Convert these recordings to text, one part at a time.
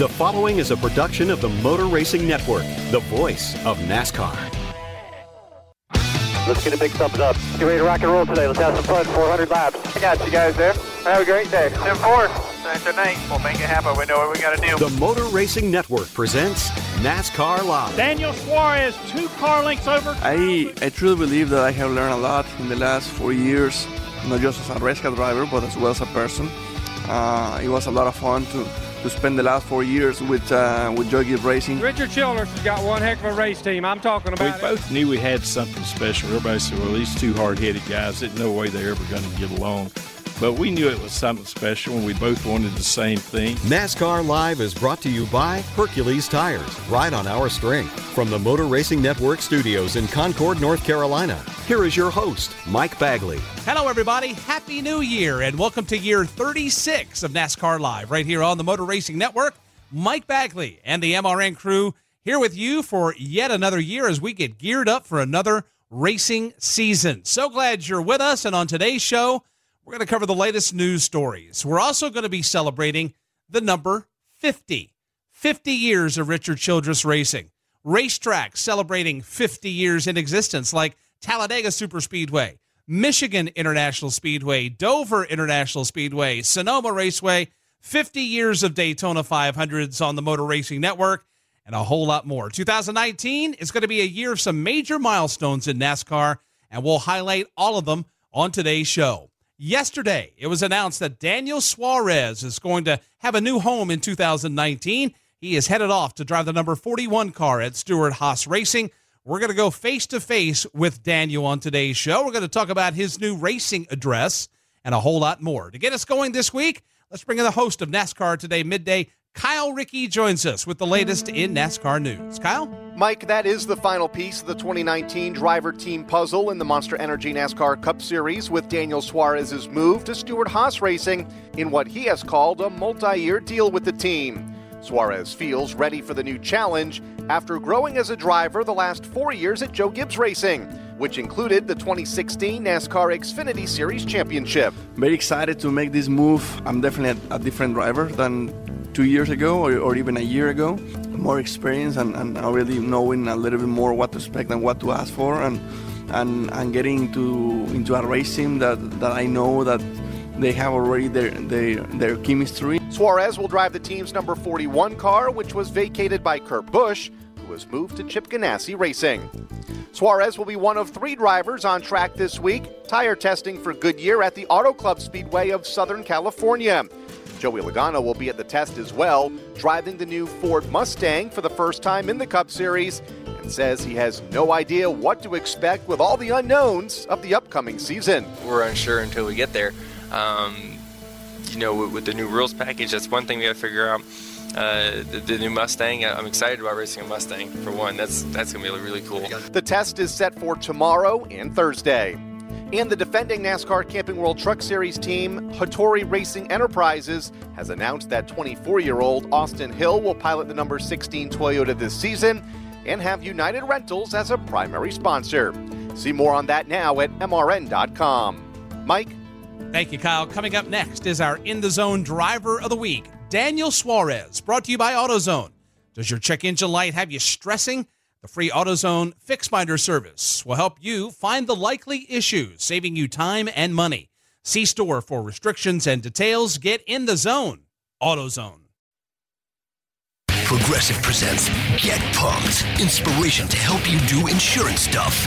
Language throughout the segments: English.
The following is a production of the Motor Racing Network, the voice of NASCAR. Let's get a big thumbs up. Get ready to rock and roll today. Let's have some fun. 400 laps. I got you guys there. Have a great day. 10 4. Nice tonight. We'll make it happen. We know what we got to do. The Motor Racing Network presents NASCAR Live. Daniel Suarez, two car lengths over. I, I truly believe that I have learned a lot in the last four years, not just as a race car driver, but as well as a person. Uh, it was a lot of fun to to spend the last four years with uh, with Joe Gibbs Racing. Richard Childress has got one heck of a race team. I'm talking about. We it. both knew we had something special. Everybody said, "Well, these two hard-headed guys, there's no way they're ever going to get along." But we knew it was something special and we both wanted the same thing. NASCAR Live is brought to you by Hercules Tires, right on our string. From the Motor Racing Network studios in Concord, North Carolina, here is your host, Mike Bagley. Hello, everybody. Happy New Year and welcome to year 36 of NASCAR Live, right here on the Motor Racing Network. Mike Bagley and the MRN crew here with you for yet another year as we get geared up for another racing season. So glad you're with us. And on today's show, we're going to cover the latest news stories. We're also going to be celebrating the number 50. 50 years of Richard Childress racing. Racetracks celebrating 50 years in existence, like Talladega Superspeedway, Michigan International Speedway, Dover International Speedway, Sonoma Raceway, 50 years of Daytona 500s on the Motor Racing Network, and a whole lot more. 2019 is going to be a year of some major milestones in NASCAR, and we'll highlight all of them on today's show. Yesterday, it was announced that Daniel Suarez is going to have a new home in 2019. He is headed off to drive the number 41 car at Stewart Haas Racing. We're going to go face to face with Daniel on today's show. We're going to talk about his new racing address and a whole lot more. To get us going this week, let's bring in the host of NASCAR Today Midday, Kyle Rickey joins us with the latest in NASCAR news. Kyle? Mike, that is the final piece of the 2019 driver team puzzle in the Monster Energy NASCAR Cup Series with Daniel Suarez's move to Stewart Haas Racing in what he has called a multi year deal with the team. Suarez feels ready for the new challenge after growing as a driver the last four years at Joe Gibbs Racing, which included the 2016 NASCAR Xfinity Series Championship. Very excited to make this move. I'm definitely a, a different driver than two years ago or, or even a year ago. More experience and, and already knowing a little bit more what to expect and what to ask for and and, and getting into into a team that, that I know that they have already their, their, their chemistry. Suarez will drive the team's number 41 car, which was vacated by Kurt Busch, who was moved to Chip Ganassi Racing. Suarez will be one of three drivers on track this week, tire testing for Goodyear at the Auto Club Speedway of Southern California. Joey Logano will be at the test as well, driving the new Ford Mustang for the first time in the Cup Series, and says he has no idea what to expect with all the unknowns of the upcoming season. We're unsure until we get there. Um, you know, with, with, the new rules package, that's one thing we got to figure out. Uh, the, the, new Mustang, I'm excited about racing a Mustang. For one, that's that's gonna be really cool. The test is set for tomorrow and Thursday. And the defending NASCAR Camping World Truck Series team, Hattori Racing Enterprises, has announced that 24 year old Austin Hill will pilot the number 16 Toyota this season and have United Rentals as a primary sponsor. See more on that now at MRN.com. Mike? Thank you, Kyle. Coming up next is our In the Zone Driver of the Week, Daniel Suarez, brought to you by AutoZone. Does your check engine light have you stressing? The free AutoZone Fix Finder service will help you find the likely issues, saving you time and money. See store for restrictions and details. Get in the zone. AutoZone. Progressive presents Get Pumped. Inspiration to help you do insurance stuff.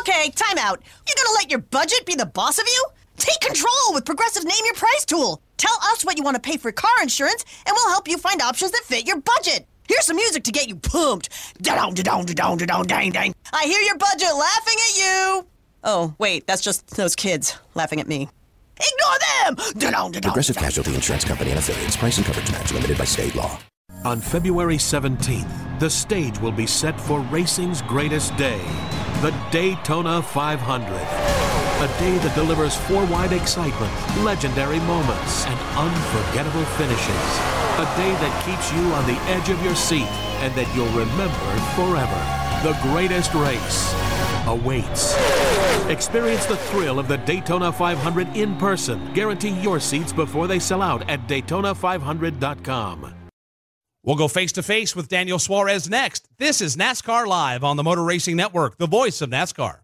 Okay, time out. You're gonna let your budget be the boss of you? Take control with Progressive Name Your Price tool. Tell us what you want to pay for car insurance, and we'll help you find options that fit your budget. Here's some music to get you pumped. Da-dong, da-dong, da-dong, da-dong, dang, dang. I hear your budget laughing at you. Oh, wait, that's just those kids laughing at me. Ignore them! Da-dong, da-dong, Progressive Casualty Insurance Company and affiliates. Price and coverage match limited by state law. On February 17th, the stage will be set for racing's greatest day, the Daytona 500. A day that delivers four-wide excitement, legendary moments, and unforgettable finishes. A day that keeps you on the edge of your seat and that you'll remember forever. The greatest race awaits. Experience the thrill of the Daytona 500 in person. Guarantee your seats before they sell out at Daytona500.com. We'll go face to face with Daniel Suarez next. This is NASCAR Live on the Motor Racing Network, the voice of NASCAR.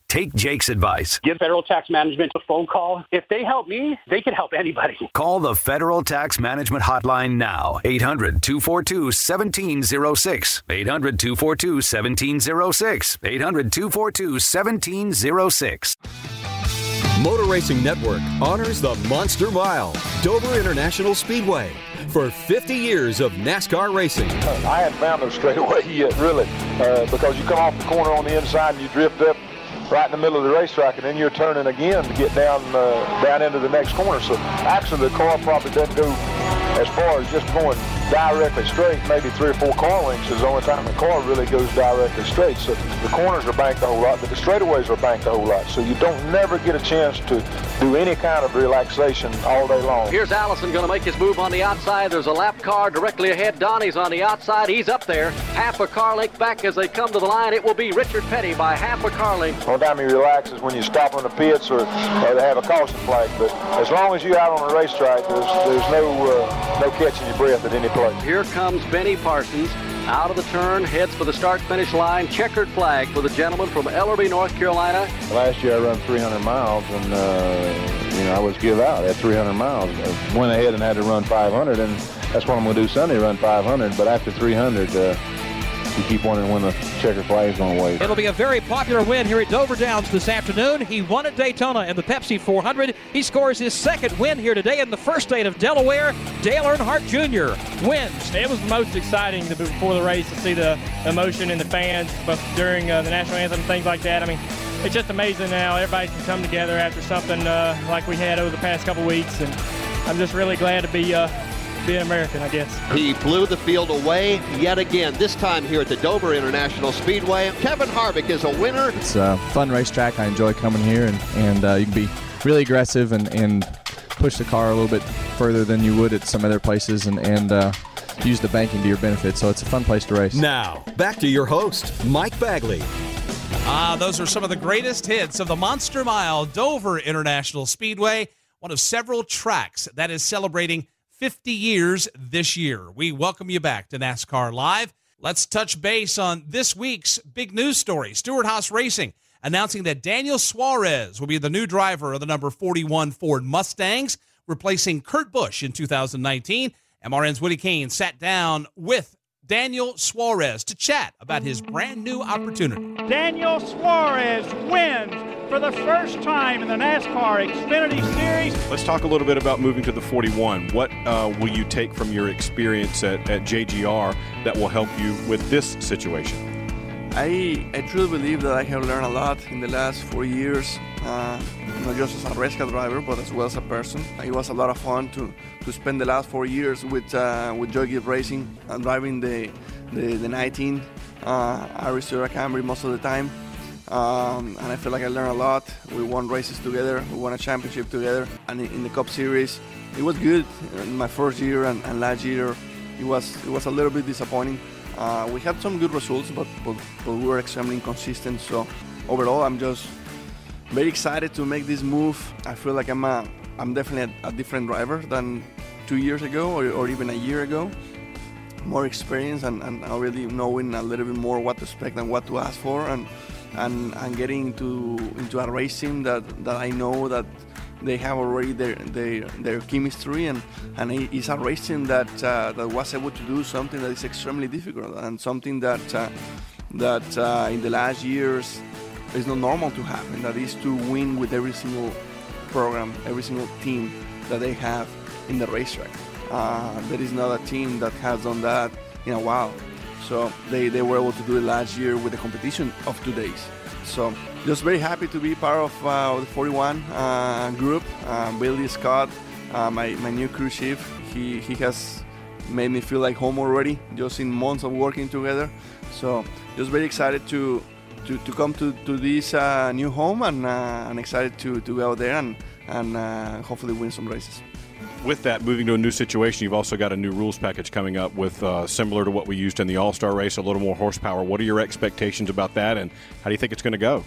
take Jake's advice. Give Federal Tax Management a phone call. If they help me, they can help anybody. Call the Federal Tax Management Hotline now. 800 242 1706. 800 242 1706. 800 242 1706. Motor Racing Network honors the Monster Mile, Dover International Speedway, for 50 years of NASCAR racing. I hadn't found no straightaway yet, really, uh, because you come off the corner on the inside and you drift up right in the middle of the racetrack, and then you're turning again to get down uh, down into the next corner. So actually, the car probably doesn't go as far as just going directly straight. Maybe three or four car lengths is the only time the car really goes directly straight. So the corners are banked a whole lot, but the straightaways are banked a whole lot. So you don't never get a chance to do any kind of relaxation all day long. Here's Allison going to make his move on the outside. There's a lap car directly ahead. Donnie's on the outside. He's up there. Half a car length back as they come to the line. It will be Richard Petty by half a car length. Only time he relaxes when you stop on the pits or, or they have a caution flag. But as long as you're out on the racetrack, there's, there's no uh, no catching your breath at any Here comes Benny Parsons. Out of the turn, heads for the start-finish line. Checkered flag for the gentleman from Ellerbe, North Carolina. Last year I run 300 miles, and uh, you know I was give out at 300 miles. I went ahead and had to run 500, and that's what I'm going to do Sunday, run 500. But after 300, uh, you keep wondering when the checker flag's going to wave. It'll be a very popular win here at Dover Downs this afternoon. He won at Daytona in the Pepsi 400. He scores his second win here today in the first state of Delaware. Dale Earnhardt Jr. wins. It was the most exciting to, before the race to see the emotion in the fans but during uh, the national anthem and things like that. I mean, it's just amazing now. Everybody can come together after something uh, like we had over the past couple weeks, and I'm just really glad to be uh, be an American, I guess. He blew the field away yet again, this time here at the Dover International Speedway. Kevin Harvick is a winner. It's a fun racetrack. I enjoy coming here, and, and uh, you can be really aggressive and, and push the car a little bit further than you would at some other places and, and uh, use the banking to your benefit. So it's a fun place to race. Now, back to your host, Mike Bagley. Ah, those are some of the greatest hits of the Monster Mile Dover International Speedway, one of several tracks that is celebrating 50 years this year. We welcome you back to NASCAR Live. Let's touch base on this week's big news story. Stewart Haas Racing announcing that Daniel Suarez will be the new driver of the number 41 Ford Mustangs, replacing Kurt Busch in 2019. MRN's Woody Cain sat down with Daniel Suarez to chat about his brand new opportunity. Daniel Suarez wins for the first time in the NASCAR Xfinity Series. Let's talk a little bit about moving to the 41. What uh, will you take from your experience at, at JGR that will help you with this situation? I, I truly believe that I have learned a lot in the last four years uh, not just as a race car driver, but as well as a person. It was a lot of fun to, to spend the last four years with uh, with Joe Gibbs Racing and driving the the, the 19 uh, Arris Toyota Camry most of the time. Um, and I feel like I learned a lot. We won races together, we won a championship together, and in, the Cup Series, it was good. In my first year and, and last year, it was it was a little bit disappointing. Uh, we had some good results, but, but, but we were extremely inconsistent. So overall, I'm just very excited to make this move. I feel like I'm a, I'm definitely a, a different driver than two years ago or, or, even a year ago. More experience and, and already knowing a little bit more what to expect and what to ask for, and and, and getting into into a racing that, that I know that they have already their their, their chemistry and and it's a racing that uh, that was able to do something that is extremely difficult and something that uh, that uh, in the last years is not normal to happen. That is to win with every single program, every single team that they have in the racetrack. Uh, there is not a team that has done that in a while. So they, they were able to do it last year with the competition of two days. So just very happy to be part of uh, the 41 uh, group. Uh, Billy Scott, my, my new crew chief, he, he has made me feel like home already, just in months of working together. So just very excited to to, to come to, to this uh, new home and uh, I'm excited to, to go there and, and uh, hopefully win some races. With that, moving to a new situation, you've also got a new rules package coming up with uh, similar to what we used in the All Star race, a little more horsepower. What are your expectations about that and how do you think it's going to go?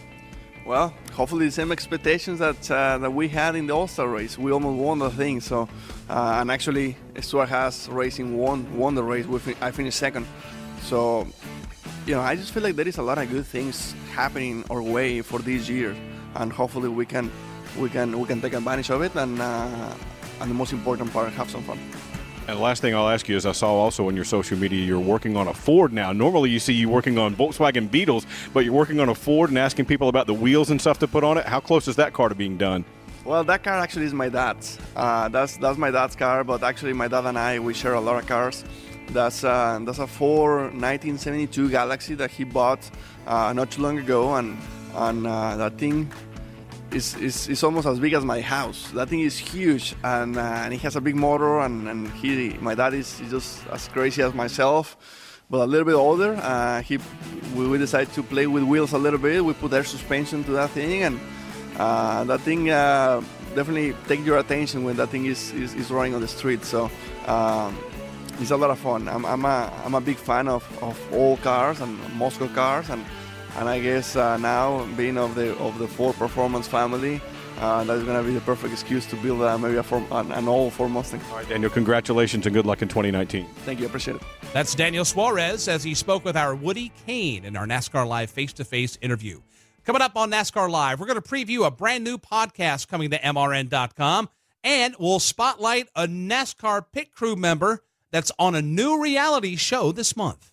Well, hopefully the same expectations that uh, that we had in the All Star race. We almost won the thing. So, uh, and actually, Stewart Haas Racing won won the race. I finished second. So you know, I just feel like there is a lot of good things happening our way for this year, and hopefully we can we can we can take advantage of it and uh, and the most important part, have some fun. And the last thing I'll ask you is I saw also on your social media you're working on a Ford now. Normally you see you working on Volkswagen Beetles, but you're working on a Ford and asking people about the wheels and stuff to put on it. How close is that car to being done? Well, that car actually is my dad's. Uh, that's that's my dad's car, but actually my dad and I we share a lot of cars. That's a, that's a Ford 1972 Galaxie that he bought uh, not too long ago, and and uh, that thing is, is, is almost as big as my house. That thing is huge, and, uh, and it has a big motor, and, and he my dad is just as crazy as myself, but a little bit older. Uh, he we decided to play with wheels a little bit. We put air suspension to that thing, and uh, that thing uh, definitely take your attention when that thing is, is, is running on the street. So. Um, it's a lot of fun. I'm, I'm, a, I'm a big fan of, of all cars and Moscow cars, and and I guess uh, now being of the of the Ford Performance family, uh, that's going to be the perfect excuse to build uh, maybe a form, an, an all Ford Mustang. All right, Daniel, congratulations and good luck in 2019. Thank you, appreciate it. That's Daniel Suarez as he spoke with our Woody Cain in our NASCAR Live face-to-face interview. Coming up on NASCAR Live, we're going to preview a brand new podcast coming to MRN.com, and we'll spotlight a NASCAR pit crew member that's on a new reality show this month.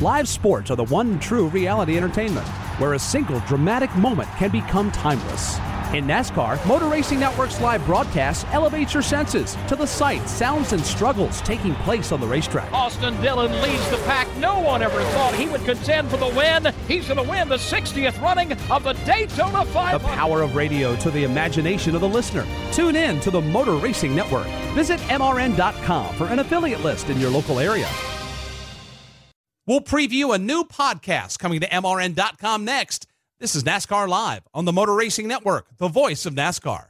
Live sports are the one true reality entertainment where a single dramatic moment can become timeless. In NASCAR, Motor Racing Network's live broadcast elevates your senses to the sights, sounds, and struggles taking place on the racetrack. Austin Dillon leads the pack. No one ever thought he would contend for the win. He's going to win the 60th running of the Daytona 500. The power of radio to the imagination of the listener. Tune in to the Motor Racing Network. Visit MRN.com for an affiliate list in your local area. We'll preview a new podcast coming to MRN.com next. This is NASCAR Live on the Motor Racing Network, the voice of NASCAR.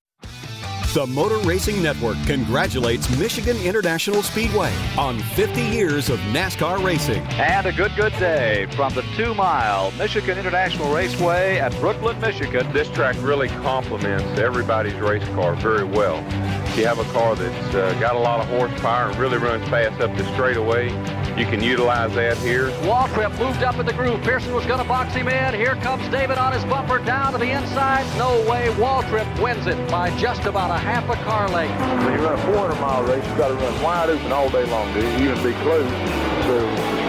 Bye. The Motor Racing Network congratulates Michigan International Speedway on 50 years of NASCAR racing. And a good, good day from the two mile Michigan International Raceway at Brooklyn, Michigan. This track really complements everybody's race car very well. If you have a car that's uh, got a lot of horsepower and really runs fast up the straightaway, you can utilize that here. Waltrip moved up in the groove. Pearson was going to box him in. Here comes David on his bumper down to the inside. No way. Waltrip wins it by just about a half a car length. When you run a 400 mile race, you've got to run wide open all day long to even be close. So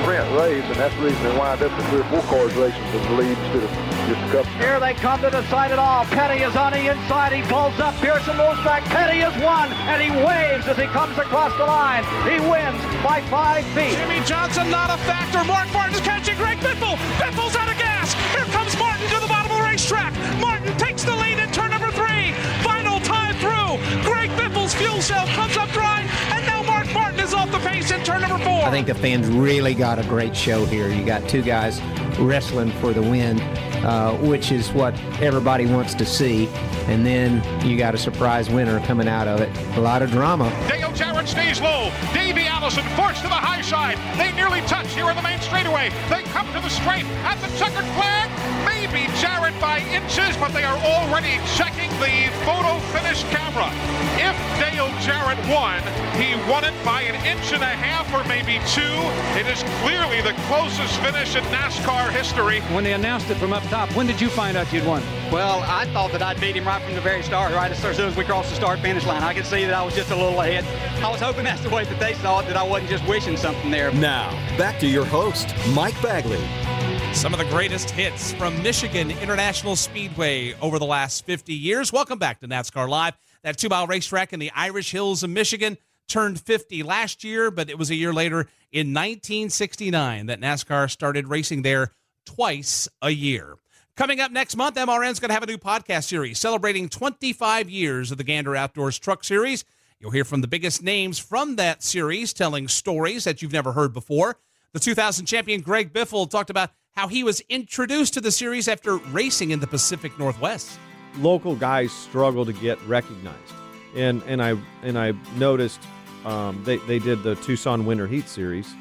sprint race, and that's the reason they wind up with three or four cars racing for the lead instead of just a couple. Here they come to decide it all. Petty is on the inside. He pulls up. Pearson moves back. Petty is one, and he waves as he comes across the line. He wins by five feet. Jimmie Johnson not a factor. Mark Martin's catching Greg Biffle. Biffle's out of gas. Here comes Martin to the bottom of the racetrack. Martin takes the lead in Cell comes up dry, and now Mark Martin is off the pace in turn number four. I think the fans really got a great show here. You got two guys wrestling for the win, uh, which is what everybody wants to see. And then you got a surprise winner coming out of it. A lot of drama. Dale Jarrett stays low. Davey Allison forced to the high side. They nearly touch here on the main straightaway. They come to the straight at the checkered flag. Maybe Jarrett by inches, but they are already checking the photo finish camera. If Dale Jarrett won, he won it by an inch and a half or maybe two. It is clearly the closest finish in NASCAR history. When they announced it from up top, when did you find out you'd won? Well, I thought that I'd beat him right from the very start, right as soon as we crossed the start finish line. I could see that I was just a little ahead. I was hoping that's the way that they saw it, that I wasn't just wishing something there. Now, back to your host, Mike Bagley. Some of the greatest hits from Michigan International Speedway over the last 50 years. Welcome back to NASCAR Live. That two mile racetrack in the Irish Hills of Michigan turned 50 last year, but it was a year later in 1969 that NASCAR started racing there twice a year. Coming up next month, MRN's going to have a new podcast series celebrating 25 years of the Gander Outdoors Truck Series. You'll hear from the biggest names from that series telling stories that you've never heard before. The 2000 champion Greg Biffle talked about how he was introduced to the series after racing in the Pacific Northwest. Local guys struggle to get recognized, and and I and I noticed um, they they did the Tucson Winter Heat Series,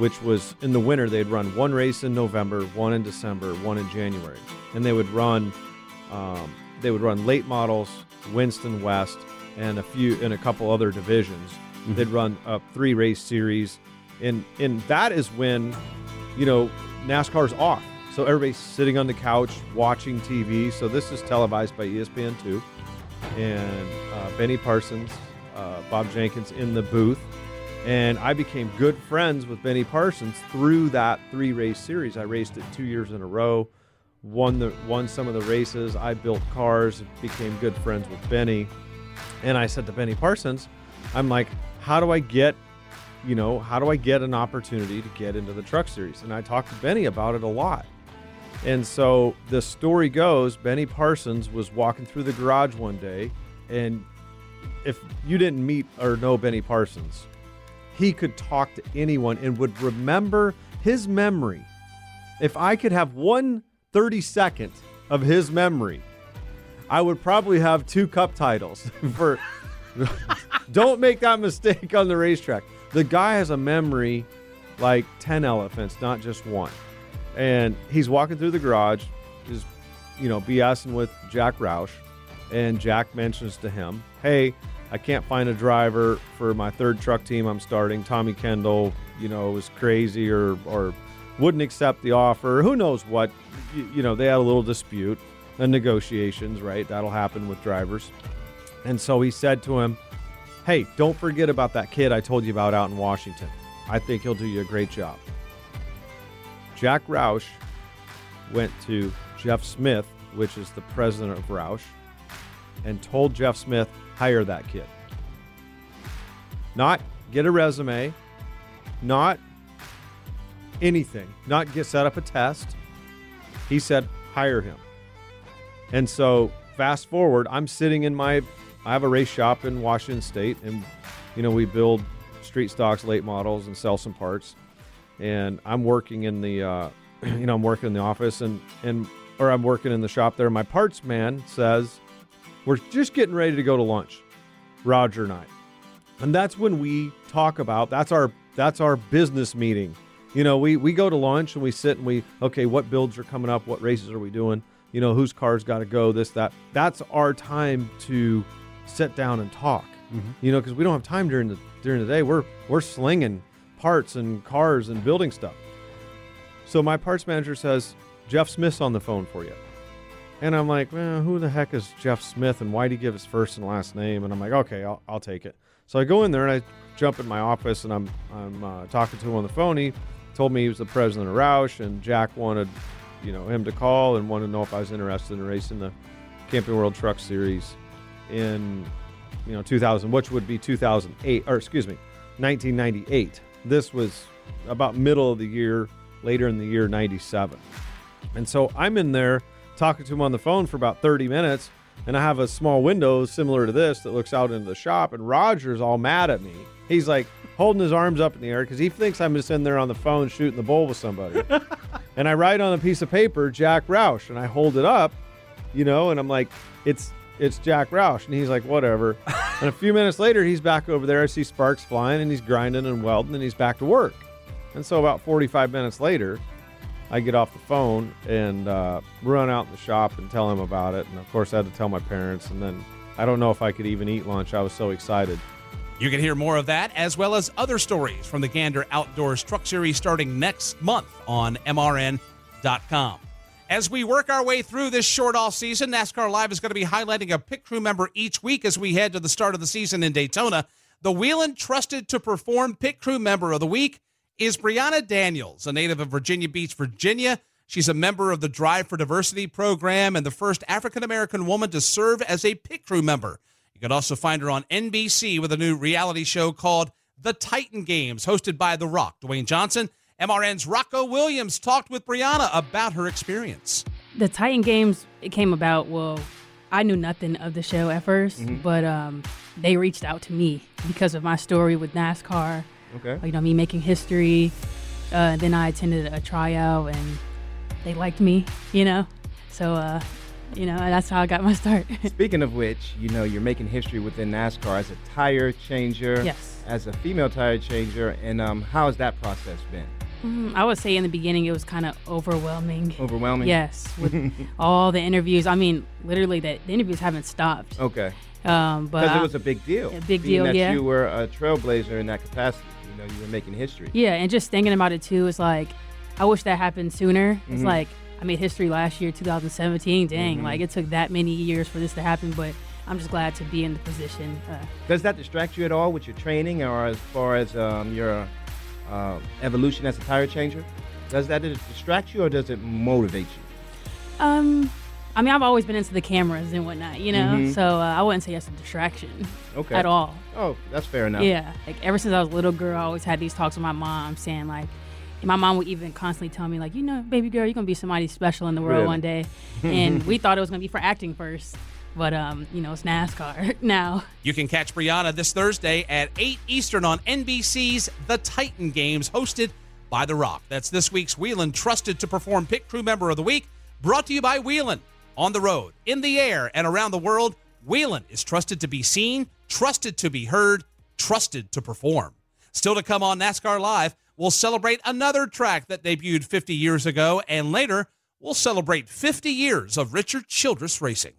which was in the winter they'd run one race in November, one in December, one in January, and they would run um, they would run late models, Winston West, and a few and a couple other divisions. Mm-hmm. They'd run a three race series, and and that is when, you know, NASCAR's off. So everybody's sitting on the couch watching TV. So this is televised by E ESPN two, and uh, Benny Parsons, uh, Bob Jenkins in the booth, and I became good friends with Benny Parsons through that three race series. I raced it two years in a row, won the won some of the races. I built cars, became good friends with Benny, and I said to Benny Parsons, I'm like, how do I get you know, how do I get an opportunity to get into the truck series? And I talked to Benny about it a lot. And so the story goes Benny Parsons was walking through the garage one day, and if you didn't meet or know Benny Parsons, he could talk to anyone and would remember his memory. If I could have one 30 second of his memory, I would probably have two cup titles for don't make that mistake on the racetrack. The guy has a memory like 10 elephants, not just one. And he's walking through the garage, just, you know, BSing with Jack Roush. and Jack mentions to him, "Hey, I can't find a driver for my third truck team I'm starting. Tommy Kendall, you know, was crazy or or wouldn't accept the offer. Who knows what? You, you know, they had a little dispute and negotiations, right? That'll happen with drivers. And so he said to him, "Hey, don't forget about that kid I told you about out in Washington. I think he'll do you a great job." Jack Roush went to Jeff Smith, which is the president of Roush, and told Jeff Smith, hire that kid. Not get a resume, not anything, not get set up a test. He said, hire him. And so fast forward, I'm sitting in my I have a race shop in Washington State and you know, we build street stocks, late models and sell some parts. And I'm working in the uh, you know, I'm working in the office and and or I'm working in the shop there. My parts man says, We're just getting ready to go to lunch, Roger and I. And that's when we talk about that's our that's our business meeting. You know, we we go to lunch and we sit and we okay, what builds are coming up, what races are we doing? You know, whose car's got to go, this that. That's our time to sit down and talk. Mm-hmm. You know, because we don't have time during the during the day. We're we're slinging parts and cars and building stuff. So my parts manager says, Jeff Smith's on the phone for you. And I'm like, well, who the heck is Jeff Smith and why did he give his first and last name? And I'm like, okay, I'll, I'll take it. So I go in there and I jump in my office and I'm, I'm uh, talking to him on the phone. He told me he was the president of Roush and Jack wanted, you know, him to call and wanted to know if I was interested in racing the Camping World Truck Series in, you know, 2000, which would be 2008, or excuse me, 1998. This was about middle of the year, later in the year 97. And so I'm in there talking to him on the phone for about 30 minutes, and I have a small window similar to this that looks out into the shop, and Roger's all mad at me. He's like holding his arms up in the air because he thinks I'm just in there on the phone shooting the bull with somebody. and I write on a piece of paper, Jack Roush, and I hold it up, you know, and I'm like, it's it's Jack Roush. And he's like, whatever. and a few minutes later, he's back over there. I see sparks flying, and he's grinding and welding, and he's back to work. And so about 45 minutes later, I get off the phone and uh, run out in the shop and tell him about it. And of course, I had to tell my parents. And then I don't know if I could even eat lunch. I was so excited. You can hear more of that as well as other stories from the Gander Outdoors Truck Series starting next month on MRN.com. As we work our way through this short off season, NASCAR Live is going to be highlighting a pit crew member each week as we head to the start of the season in Daytona. The Whelen Trusted to Perform Pit Crew Member of the Week is Brehanna Daniels, a native of Virginia Beach, Virginia. She's a member of the Drive for Diversity program and the first African American woman to serve as a pit crew member. You can also find her on NBC with a new reality show called The Titan Games, hosted by The Rock, Dwayne Johnson. MRN's Rocco Williams talked with Brehanna about her experience. The Titan Games it came about. Well, I knew nothing of the show at 1st Mhm. but um, they reached out to me because of my story with NASCAR. Okay. You know, me making history. Uh, then I attended a tryout and they liked me. You know, so uh, you know that's how I got my start. Speaking of which, you know, you're making history within NASCAR as a tire changer, Yes. as a female tire changer, and um, how has that process been? Mm, I would say in the beginning it was kind of overwhelming. Overwhelming? Yes, with all the interviews. I mean, literally, the, the interviews haven't stopped. Okay. Um, but Because it was a big deal. A big deal, that yeah. you were a trailblazer in that capacity. Know, you were making history. Yeah, and just thinking about it too is like, I wish that happened sooner. It's Mhm. like I made history last year, 2017. Dang, Mhm. like it took that many years for this to happen, but I'm just glad to be in the position. Uh, Does that distract you at all with your training or as far as um, your uh, evolution as a tire changer? Does that distract you or does it motivate you? um, I mean, I've always been into the cameras and whatnot, you know, Mhm. so uh, I wouldn't say it's a distraction Okay. at all. Oh, that's fair enough. Yeah, like ever since I was a little girl, I always had these talks with my mom, saying like, and my mom would even constantly tell me like, you know, baby girl, you're gonna be somebody special in the world Really? one day. And we thought it was gonna be for acting first, but um, you know, it's NASCAR now. You can catch Brehanna this Thursday at 8 Eastern on NBC's The Titan Games, hosted by The Rock. That's this week's Whelen Trusted to Perform Pit Crew Member of the Week, brought to you by Whelen. On the road, in the air, and around the world, Whelen is trusted to be seen, trusted to be heard, trusted to perform. Still to come on NASCAR Live, we'll celebrate another track that debuted 50 years ago, and later, we'll celebrate 50 years of Richard Childress racing.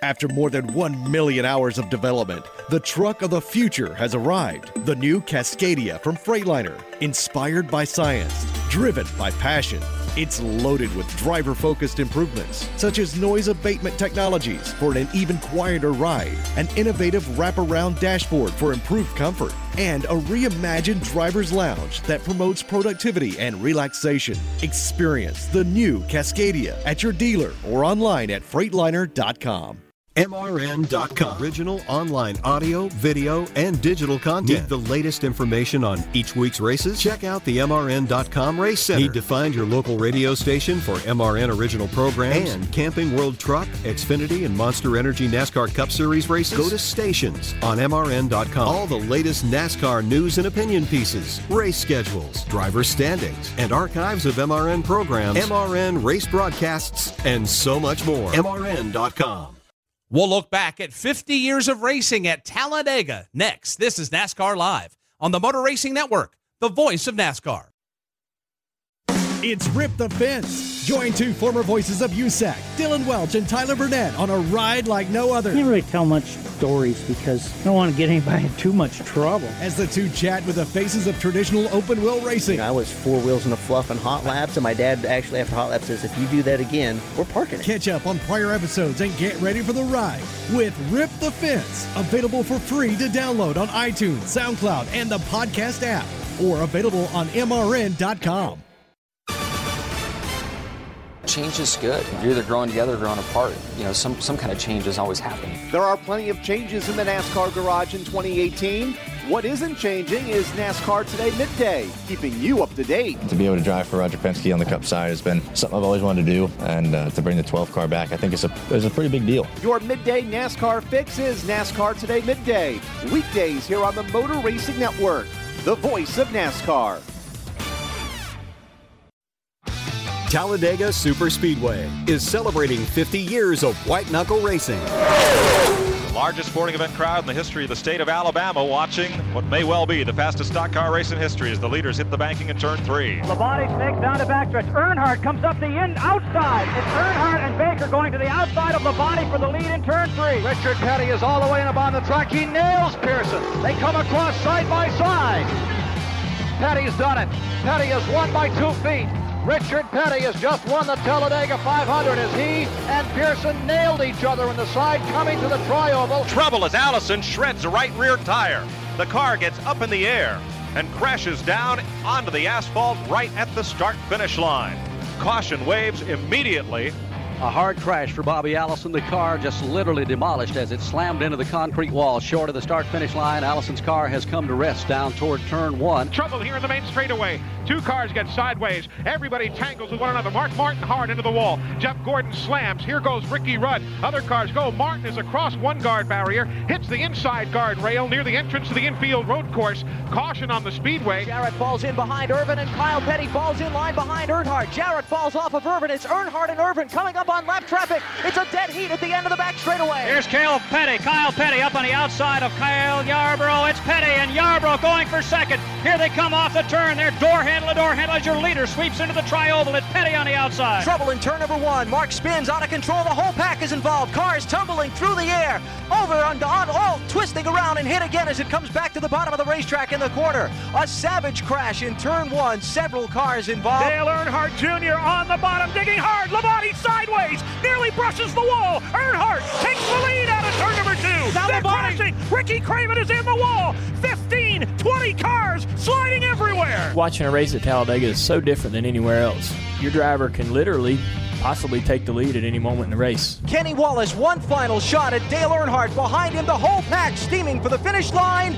After more than 1 million hours of development, the truck of the future has arrived. The new Cascadia from Freightliner, inspired by science, driven by passion. It's loaded with driver focused improvements, such as noise abatement technologies for an even quieter ride, an innovative wraparound dashboard for improved comfort, and a reimagined driver's lounge that promotes productivity and relaxation. Experience the new Cascadia at your dealer or online at Freightliner.com. MRN.com. Original online audio, video, and digital content. Need the latest information on each week's races? Check out the MRN.com Race Center. Need to find your local radio station for MRN original programs and Camping World Truck, Xfinity, and Monster Energy NASCAR Cup Series races? Go to stations on MRN.com. All the latest NASCAR news and opinion pieces, race schedules, driver standings, and archives of MRN programs, MRN race broadcasts, and so much more. MRN.com. We'll look back at 50 years of racing at Talladega next. This is NASCAR Live on the Motor Racing Network, the voice of NASCAR. It's Rip the Fence. Join two former voices of USAC, Dylan Welch and Tyler Burnett, on a ride like no other. I can't really tell much stories because I don't want to get anybody in too much trouble. As the two chat with the faces of traditional open wheel racing. I was four wheels in a fluff and hot laps, and my dad actually after hot laps says, if you do that again, we're parking it. Catch up on prior episodes and get ready for the ride with Rip the Fence. Available for free to download on iTunes, SoundCloud, and the podcast app, or available on MRN.com. Change is good. You're either growing together or growing apart. You know, some, some kind of change is always happening. There are plenty of changes in the NASCAR garage in 2018. What isn't changing is NASCAR Today Midday, keeping you up to date. To be able to drive for Roger Penske on the Cup side has been something I've always wanted to do, and uh, to bring the 12 car back, I think it's a, it's a pretty big deal. Your midday NASCAR fix is NASCAR Today Midday, weekdays here on the Motor Racing Network, the voice of NASCAR. Talladega Superspeedway is celebrating 50 years of white knuckle racing. The largest sporting event crowd in the history of the state of Alabama watching what may well be the fastest stock car race in history as the leaders hit the banking in turn three. Labonte snakes down to backstretch. Earnhardt comes up the in outside. It's Earnhardt and Baker going to the outside of Labonte for the lead in turn three. Richard Petty is all the way up on the track. He nails Pearson. They come across side by side. Petty's done it. Petty has won by two feet. Richard Petty has just won the Talladega 500 as he and Pearson nailed each other in the side coming to the trioval. Trouble as Allison shreds the right rear tire. The car gets up in the air and crashes down onto the asphalt right at the start finish line. Caution waves immediately A hard crash for Bobby Allison. The car just literally demolished as it slammed into the concrete wall short of the start finish line. Allison's car has come to rest down toward turn one. Trouble here in the main straightaway. Two cars get sideways. Everybody tangles with one another. Mark Martin hard into the wall. Jeff Gordon slams. Here goes Ricky Rudd. Other cars go. Martin is across one guard barrier, hits the inside guard rail near the entrance to the infield road course. Caution on the speedway. Jarrett falls in behind Irvan and Kyle Petty falls in line behind Earnhardt. Jarrett falls off of Irvan. It's Earnhardt and Irvan coming up on lap traffic. It's a dead heat at the end of the back straightaway. Here's Kyle Petty. Kyle Petty up on the outside of Cale Yarborough. It's Petty and Yarborough going for second. Here they come off the turn. They're door handle to door handle as your leader sweeps into the trioval. It's Petty on the outside. Trouble in turn number one. Mark spins out of control. The whole pack is involved. Cars tumbling through the air, over and on, all twisting around and hit again as it comes back to the bottom of the racetrack in the corner. A savage crash in turn one. Several cars involved. Dale Earnhardt Jr. on the bottom, digging hard. Labonte sideways, nearly brushes the wall. Earnhardt takes the lead out of turn number two. Now They're Labonte- crashing. Ricky Craven is in the wall. 15, 20 cars sliding everywhere. Watching a race at Talladega is so different than anywhere else. Your driver can literally possibly take the lead at any moment in the race. Kenny Wallace, one final shot at Dale Earnhardt. Behind him, the whole pack steaming for the finish line.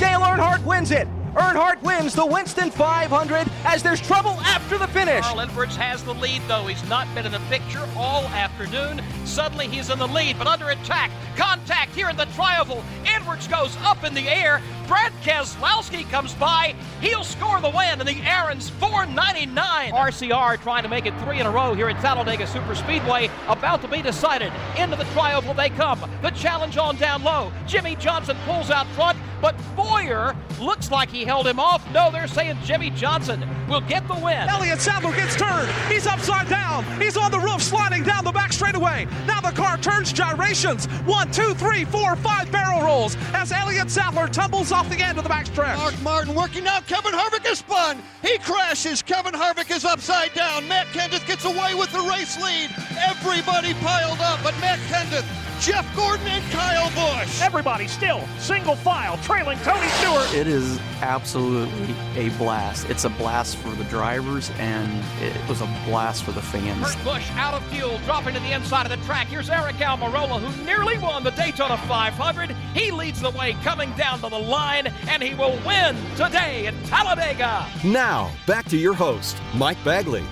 Dale Earnhardt wins it. Earnhardt wins the Winston 500 as there's trouble after the finish. Carl Edwards has the lead, though. He's not been in the picture all afternoon. Suddenly he's in the lead, but under attack. Contact here in the trioval. Edwards goes up in the air. Brad Keselowski comes by. He'll score the win, and the Aaron's 499. RCR trying to make it three in a row here at Talladega Super Speedway. About to be decided. Into the trioval they come. The challenge on down low. Jimmie Johnson pulls out front, but Bowyer looks like he held him off. No, they're saying Jimmie Johnson will get the win. Elliott Sadler gets turned. He's upside down. He's on the roof, sliding down the back back straightaway. Now the car turns gyrations. One, two, three, four, five barrel rolls as Elliott Sadler tumbles off the end of the back backstretch. Mark Martin working now. Kevin Harvick is spun. He crashes. Kevin Harvick is upside down. Matt Kenseth gets away with the race lead. Everybody piled up, but Matt Kenseth Jeff Gordon and Kyle Busch. Everybody still single file trailing Tony Stewart. It is absolutely a blast. It's a blast for the drivers and it was a blast for the fans. Kurt Busch out of fuel, dropping to the inside of the track. Here's Aric Almirola, who nearly won the Daytona 500. He leads the way coming down to the line, and he will win today in Talladega. Now, back to your host, Mike Bagley.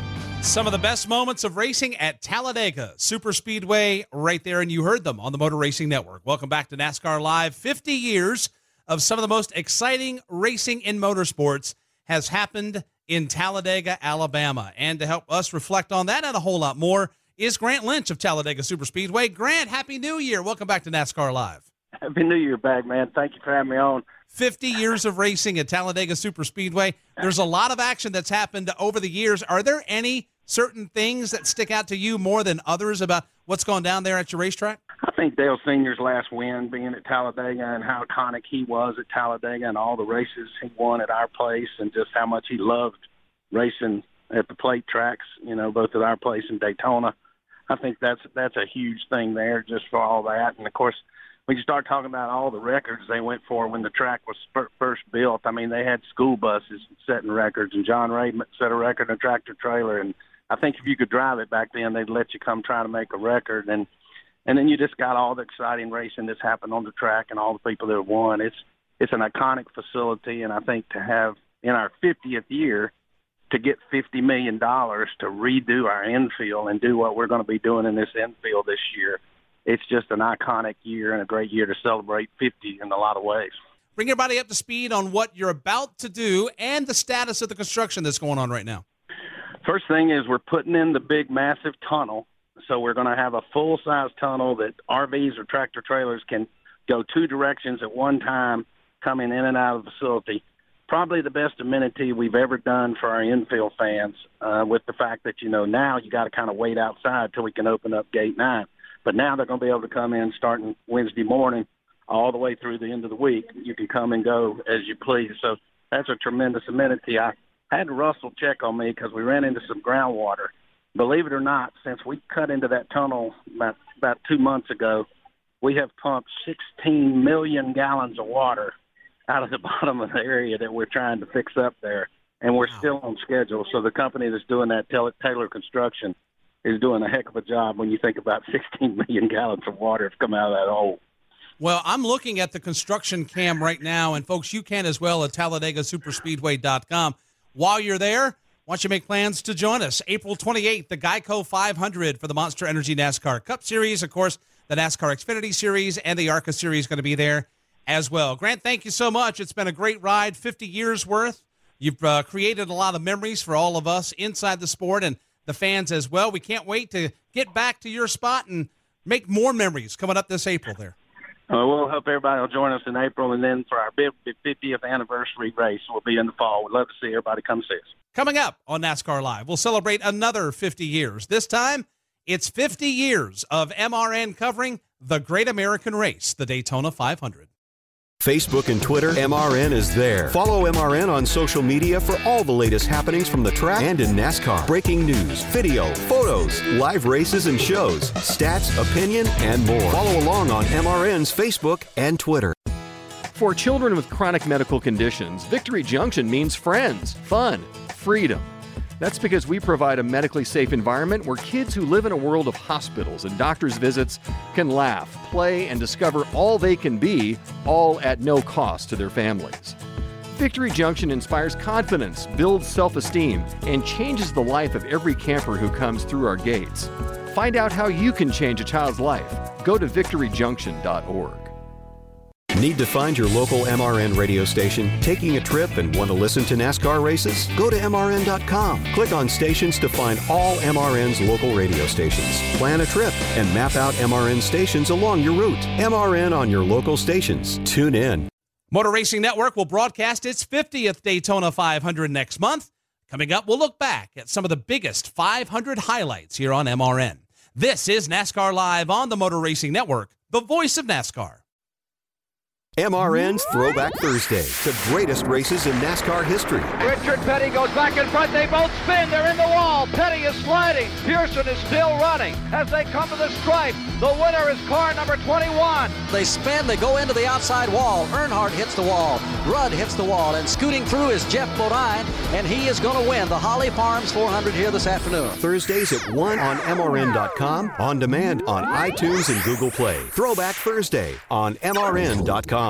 Some of the best moments of racing at Talladega Super Speedway, right there, and you heard them on the Motor Racing Network. Welcome back to NASCAR Live. 50 years of some of the most exciting racing in motorsports has happened in Talladega, Alabama. And to help us reflect on that and a whole lot more is Grant Lynch of Talladega Super Speedway. Grant, Happy New Year. Welcome back to NASCAR Live. Happy New Year, bag man. Thank you for having me on. 50 years of racing at Talladega Super Speedway. There's a lot of action that's happened over the years. Are there any certain things that stick out to you more than others about what's going down there at your racetrack? I think Dale Sr.'s last win being at Talladega and how iconic he was at Talladega and all the races he won at our place and just how much he loved racing at the plate tracks, you know, both at our place and Daytona. I think that's that's a huge thing there just for all that. And of course, when you start talking about all the records they went for when the track was first built, I mean, they had school buses setting records, and John Ray set a record in a tractor trailer. And I think if you could drive it back then, they'd let you come try to make a record. And and then you just got all the exciting racing that's happened on the track and all the people that have won. It's it's an iconic facility, and I think to have in our 50th year to get 50 million dollars to redo our infield and do what we're going to be doing in this infield this year it's just an iconic year and a great year to celebrate 50 in a lot of ways. Bring everybody up to speed on what you're about to do and the status of the construction that's going on right now. First thing is we're putting in the big massive tunnel. So we're going to have a full size tunnel that RVs or tractor trailers can go two directions at one time coming in and out of the facility. Probably the best amenity we've ever done for our infield fans uh, with the fact that, you know, now you got to kind of wait outside till we can open up gate nine. But now they're going to be able to come in starting Wednesday morning all the way through the end of the week. You can come and go as you please. So that's a tremendous amenity. I had Russell check on me because we ran into some groundwater. Believe it or not, since we cut into that tunnel about, about two months ago, we have pumped 16 million gallons of water out of the bottom of the area that we're trying to fix up there. And we're still on schedule. So the company that's doing that, Taylor Construction, is doing a heck of a job when you think about 16 million gallons of water have come out of that hole. Well, I'm looking at the construction cam right now, and folks, you can as well at TalladegaSuperspeedway.com. While you're there, why don't you make plans to join us? April 28th, the Geico 500 for the Monster Energy NASCAR Cup Series. Of course, the NASCAR Xfinity Series and the ARCA Series going to be there as well. Grant, thank you so much. It's been a great ride, 50 years worth. You've uh, created a lot of memories for all of us inside the sport, and – the fans as well. We can't wait to get back to your spot and make more memories coming up this April there. Uh, we'll hope everybody will join us in April, and then for our 50th anniversary race, we'll be in the fall. We'd love to see everybody come see us. Coming up on NASCAR Live, we'll celebrate another 50 years. This time, it's 50 years of MRN covering the Great American Race, the Daytona 500. Facebook and Twitter, MRN is there. Follow MRN on social media for all the latest happenings from the track and in NASCAR. Breaking news, video, photos, live races and shows, stats, opinion, and more. Follow along on MRN's Facebook and Twitter. For children with chronic medical conditions, Victory Junction means friends, fun, freedom. That's because we provide a medically safe environment where kids who live in a world of hospitals and doctors' visits can laugh, play, and discover all they can be, all at no cost to their families. Victory Junction inspires confidence, builds self esteem, and changes the life of every camper who comes through our gates. Find out how you can change a child's life. Go to victoryjunction.org. Need to find your local MRN radio station? Taking a trip and want to listen to NASCAR races? Go to MRN.com. Click on stations to find all MRN's local radio stations. Plan a trip and map out MRN stations along your route. MRN on your local stations. Tune in. Motor Racing Network will broadcast its 50th Daytona 500 next month. Coming up, we'll look back at some of the biggest 500 highlights here on MRN. This is NASCAR Live on the Motor Racing Network, the voice of NASCAR. MRN's Throwback Thursday, the greatest races in NASCAR history. Richard Petty goes back in front. They both spin. They're in the wall. Petty is sliding. Pearson is still running. As they come to the stripe, the winner is car number 21. They spin, they go into the outside wall. Earnhardt hits the wall. Rudd hits the wall. And scooting through is Geoff Bodine, and he is going to win the Holly Farms 400 here this afternoon. Thursdays at 1 on MRN.com, on demand on iTunes and Google Play. Throwback Thursday on MRN.com.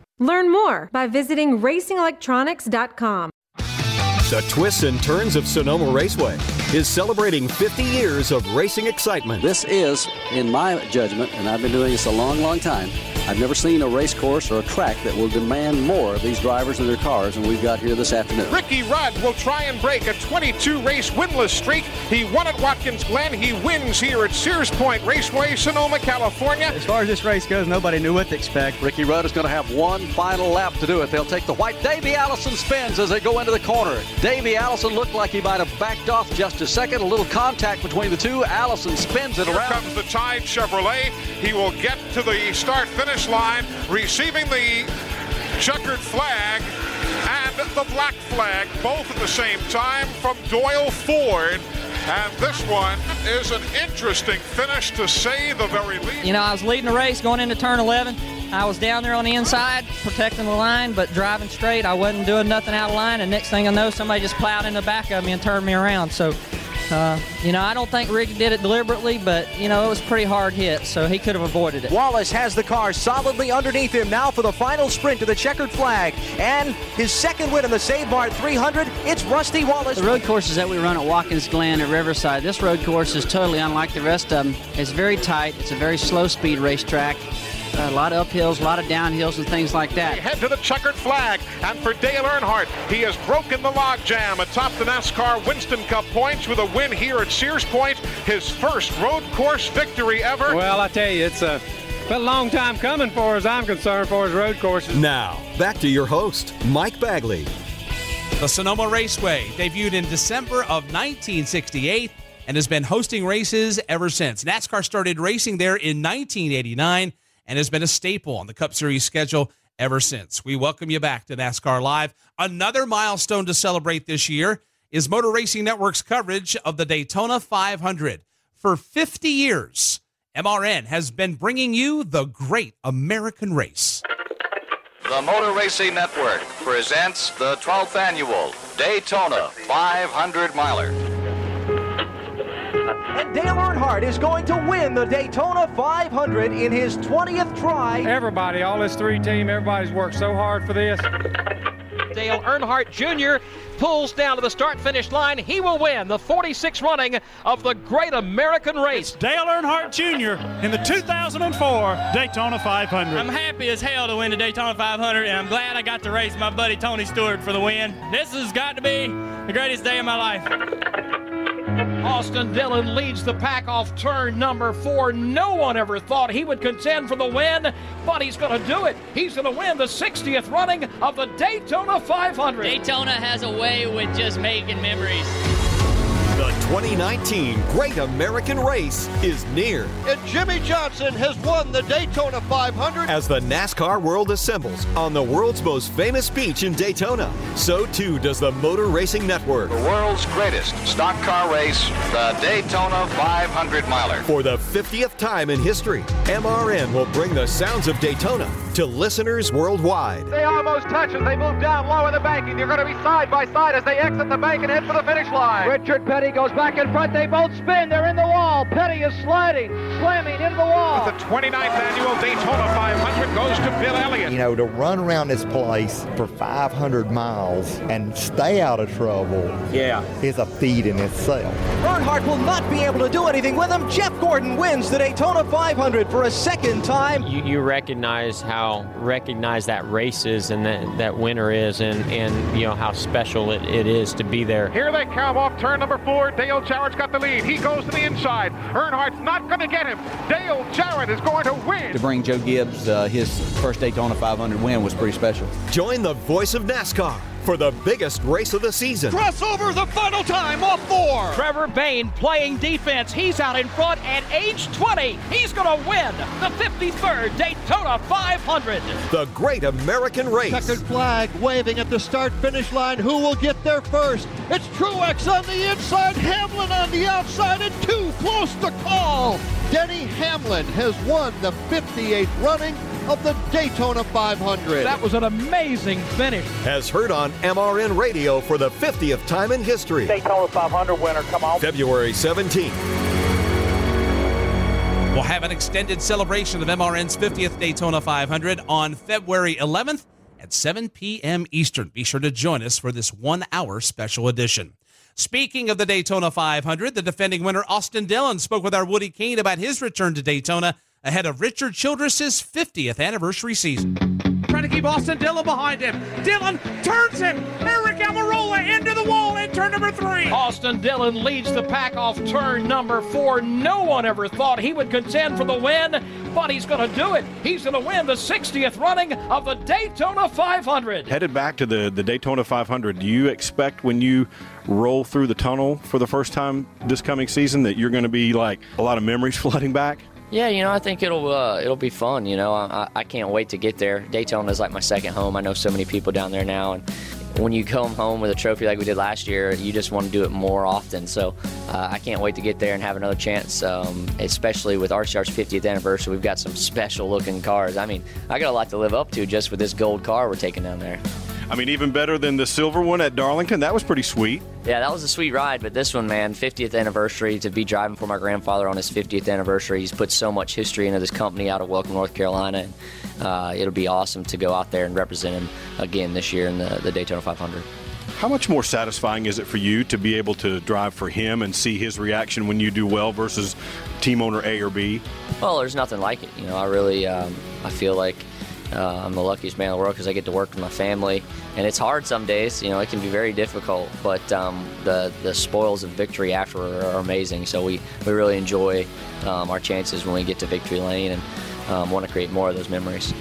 Learn more by visiting racingelectronics.com. The twists and turns of Sonoma Raceway is celebrating 50 years of racing excitement. This is, in my judgment, and I've been doing this a long, long time, I've never seen a race course or a track that will demand more of these drivers and their cars than we've got here this afternoon. Ricky Rudd will try and break a 22 race winless streak. He won at Watkins Glen. He wins here at Sears Point Raceway, Sonoma, California. As far as this race goes, nobody knew what to expect. Ricky Rudd is going to have one final lap to do it. They'll take the white. Davey Allison spins as they go into the corner. Davey Allison looked like he might have backed off just a second. A little contact between the two. Allison spins it Here around. comes the Tide Chevrolet. He will get to the start finish line, receiving the checkered flag and the black flag, both at the same time from Doyle Ford. And this one is an interesting finish to say the very least. You know, I was leading the race going into turn 11. I was down there on the inside protecting the line, but driving straight. I wasn't doing nothing out of line, and next thing I know, somebody just plowed in the back of me and turned me around. So, uh, you know, I don't think Ricky did it deliberately, but, you know, it was a pretty hard hit, so he could have avoided it. Wallace has the car solidly underneath him now for the final sprint to the checkered flag. And his second win in the Save Mart 300, it's Rusty Wallace. The road courses that we run at Watkins Glen at Riverside, this road course is totally unlike the rest of them. It's very tight. It's a very slow speed racetrack. Uh, a lot of uphills, a lot of downhills, and things like that. Head to the checkered flag, and for Dale Earnhardt, he has broken the logjam atop the NASCAR Winston Cup points with a win here at Sears Point, his first road course victory ever. Well, I tell you, it's a, been a long time coming for as I'm concerned for his road courses. Now, back to your host, Mike Bagley. The Sonoma Raceway debuted in December of 1968 and has been hosting races ever since. NASCAR started racing there in 1989 and has been a staple on the Cup Series schedule ever since. We welcome you back to NASCAR Live. Another milestone to celebrate this year is Motor Racing Network's coverage of the Daytona 500. For 50 years, MRN has been bringing you the great American race. The Motor Racing Network presents the 12th annual Daytona 500 miler. And Dale Earnhardt is going to win the Daytona 500 in his 20th try. Everybody, all this three team, everybody's worked so hard for this. Dale Earnhardt Jr. pulls down to the start finish line. He will win the 46th running of the Great American Race. Dale Earnhardt Jr. in the 2004 Daytona 500. I'm happy as hell to win the Daytona 500, and I'm glad I got to race my buddy Tony Stewart for the win. This has got to be the greatest day of my life. Austin Dillon leads the pack off turn number four. No one ever thought he would contend for the win, but he's going to do it. He's going to win the 60th running of the Daytona 500. Daytona has a way with just making memories. The 2019 Great American Race is near. And Jimmie Johnson has won the Daytona 500. As the NASCAR world assembles on the world's most famous beach in Daytona, so too does the Motor Racing Network. The world's greatest stock car race, the Daytona 500 miler. For the 50th time in history, MRN will bring the sounds of Daytona to listeners worldwide. They almost touch as they move down low in the banking. They're going to be side by side as they exit the bank and head for the finish line. Richard Petty goes back in front. They both spin. They're in the wall. Petty is sliding, slamming into the wall. The 29th annual Daytona 500 goes to Bill Elliott. You know, to run around this place for 500 miles and stay out of trouble yeah. is a feat in itself. Earnhardt will not be able to do anything with him. Jeff Gordon wins the Daytona 500 for a second time. You, you recognize how recognized that race is and that, that winner is and, and you know how special it, it is to be there. Here they come off turn number four. Dale Jarrett's got the lead. He goes to the inside. Earnhardt's not going to get him. Dale Jarrett is going to win. To bring Joe Gibbs uh, his first Daytona 500 win was pretty special. Join the voice of NASCAR for the biggest race of the season. Crossover the final time off four. Trevor Bayne playing defense. He's out in front at age 20. He's going to win the 53rd Daytona 500. The great American race. Checkered flag waving at the start finish line. Who will get there first? It's Truex on the inside, Hamlin on the outside, and too close to call. Denny Hamlin has won the 58th running of the Daytona 500. That was an amazing finish. As heard on MRN Radio for the 50th time in history. Daytona 500 winner, come on. February 17th. We'll have an extended celebration of MRN's 50th Daytona 500 on February 11th at 7 p.m. Eastern. Be sure to join us for this one hour special edition. Speaking of the Daytona 500, the defending winner Austin Dillon spoke with our Woody Cain about his return to Daytona ahead of Richard Childress's 50th anniversary season. Trying to keep Austin Dillon behind him. Dillon turns him. Eric Almirola into the wall in turn number three. Austin Dillon leads the pack off turn number four. No one ever thought he would contend for the win, but he's going to do it. He's going to win the 60th running of the Daytona 500. Headed back to the, the Daytona 500, do you expect when you roll through the tunnel for the first time this coming season that you're going to be like a lot of memories flooding back? Yeah, you know, I think it'll uh, it'll be fun. You know, I, I can't wait to get there. Daytona is like my second home. I know so many people down there now, and when you come home with a trophy like we did last year, you just want to do it more often. So uh, I can't wait to get there and have another chance, um, especially with RCR's 50th anniversary. We've got some special looking cars. I mean, I got a lot to live up to just with this gold car we're taking down there. I mean, even better than the silver one at Darlington. That was pretty sweet. Yeah, that was a sweet ride, but this one, man, 50th anniversary to be driving for my grandfather on his 50th anniversary. He's put so much history into this company out of Welcome, North Carolina, and uh, it'll be awesome to go out there and represent him again this year in the, the Daytona 500. How much more satisfying is it for you to be able to drive for him and see his reaction when you do well versus team owner A or B? Well, there's nothing like it. You know, I really, um, I feel like uh, I'm the luckiest man in the world because I get to work with my family, and it's hard some days. You know, it can be very difficult, but um, the the spoils of victory after are amazing. So we we really enjoy um, our chances when we get to victory lane and um, want to create more of those memories.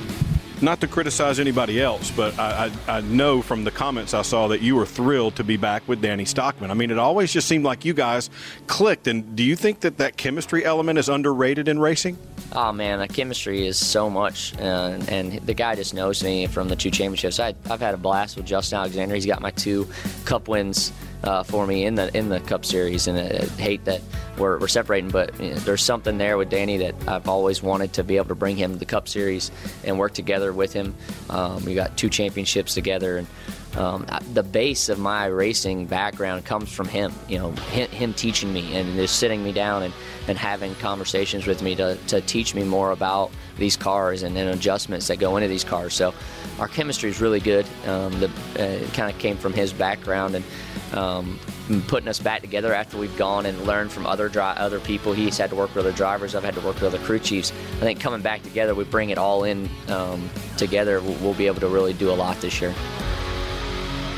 Not to criticize anybody else, but I, I, I, know from the comments I saw that you were thrilled to be back with Danny Stockman. I mean, it always just seemed like you guys clicked. And do you think that that chemistry element is underrated in racing? Oh man, the chemistry is so much, and, and the guy just knows me from the two championships. I, have had a blast with Justin Alexander. He's got my two Cup wins uh, for me in the in the Cup Series, and I, hate that we're, we're separating. But you know, there's something there with Danny that I've always wanted to be able to bring him to the Cup Series and work together with him. Um, we got two championships together, and um, the base of my racing background comes from him. You know, him, him, teaching me and just sitting me down and, and having conversations with me to, to teach me more about these cars and, and adjustments that go into these cars. So our chemistry is really good. Um, the, uh, it kind of came from his background and um, putting us back together after we've gone and learned from other dri- other people. He's had to work with other drivers. I've had to work with other crew chiefs. I think coming back together, we bring it all in um, together. We'll, we'll be able to really do a lot this year.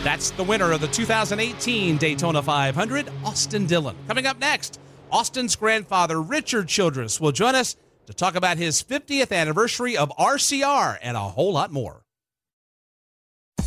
That's the winner of the 2018 Daytona 500, Austin Dillon. Coming up next, Austin's grandfather, Richard Childress, will join us to talk about his 50th anniversary of RCR and a whole lot more.